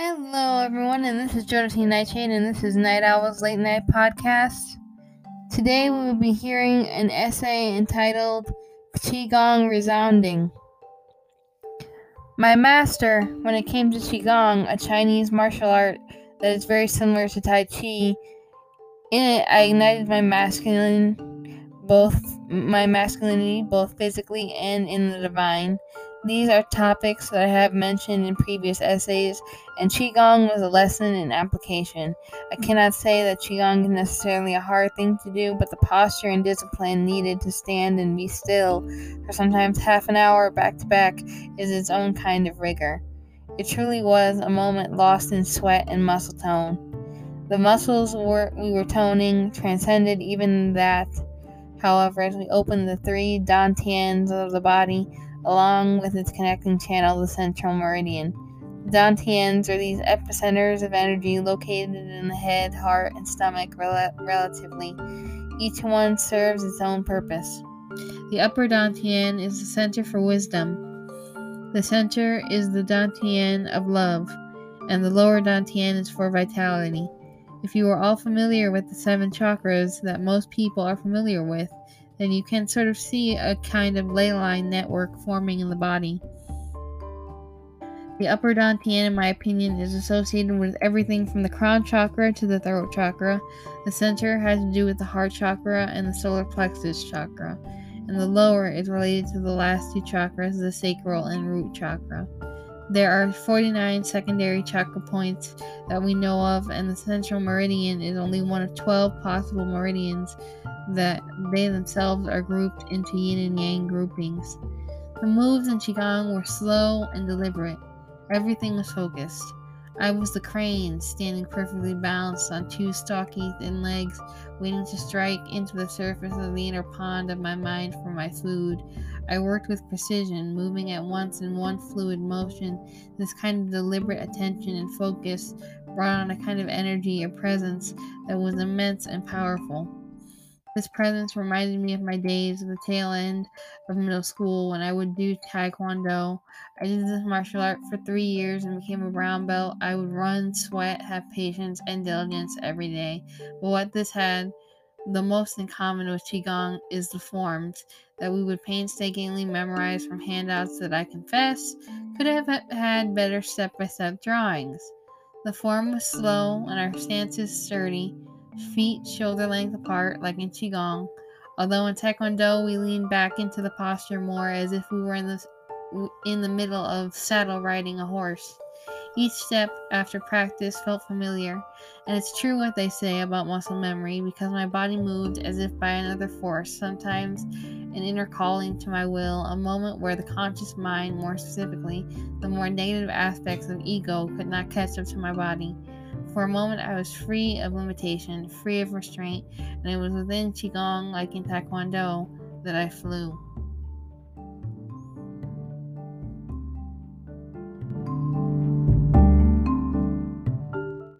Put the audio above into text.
Hello, everyone, and this is Josephine Nightshade, and this is Night Owl's Late Night Podcast. Today, we will be hearing an essay entitled Qigong Resounding. My master, when it came to Qigong, a Chinese martial art that is very similar to Tai Chi, in it I ignited my masculine, both my masculinity, both physically and in the divine. These are topics that I have mentioned in previous essays, and Qigong was a lesson in application. I cannot say that Qigong is necessarily a hard thing to do, but the posture and discipline needed to stand and be still for sometimes half an hour back to back is its own kind of rigor. It truly was a moment lost in sweat and muscle tone. The muscles we were toning transcended even that. However, as we opened the three dantians of the body, along with its connecting channel, the central meridian. The dantians are these epicenters of energy located in the head, heart, and stomach rel- relatively. Each one serves its own purpose. The upper Dantian is the center for wisdom. The center is the Dantian of love, and the lower Dantian is for vitality. If you are all familiar with the seven chakras that most people are familiar with, then you can sort of see a kind of ley line network forming in the body. The upper dantian, in my opinion, is associated with everything from the crown chakra to the throat chakra. The center has to do with the heart chakra and the solar plexus chakra, and the lower is related to the last two chakras, the sacral and root chakra. There are 49 secondary chakra points that we know of, and the central meridian is only one of 12 possible meridians that they themselves are grouped into yin and yang groupings. The moves in Qigong were slow and deliberate. Everything was focused. I was the crane, standing perfectly balanced on two stocky, thin legs, waiting to strike into the surface of the inner pond of my mind for my food. I worked with precision, moving at once in one fluid motion. This kind of deliberate attention and focus brought on a kind of energy or presence that was immense and powerful. This presence reminded me of my days at the tail end of middle school when I would do taekwondo. I did this martial art for three years and became a brown belt. I would run, sweat, have patience, and diligence every day. But what this had the most in common with Qigong is the forms that we would painstakingly memorize from handouts that I confess could have had better step by step drawings. The form was slow and our stances sturdy feet shoulder length apart, like in Qigong. Although in Taekwondo we lean back into the posture more as if we were in the, in the middle of saddle riding a horse. Each step after practice felt familiar, and it's true what they say about muscle memory because my body moved as if by another force, sometimes an inner calling to my will, a moment where the conscious mind, more specifically, the more negative aspects of ego, could not catch up to my body. For a moment, I was free of limitation, free of restraint, and it was within Qigong, like in Taekwondo, that I flew.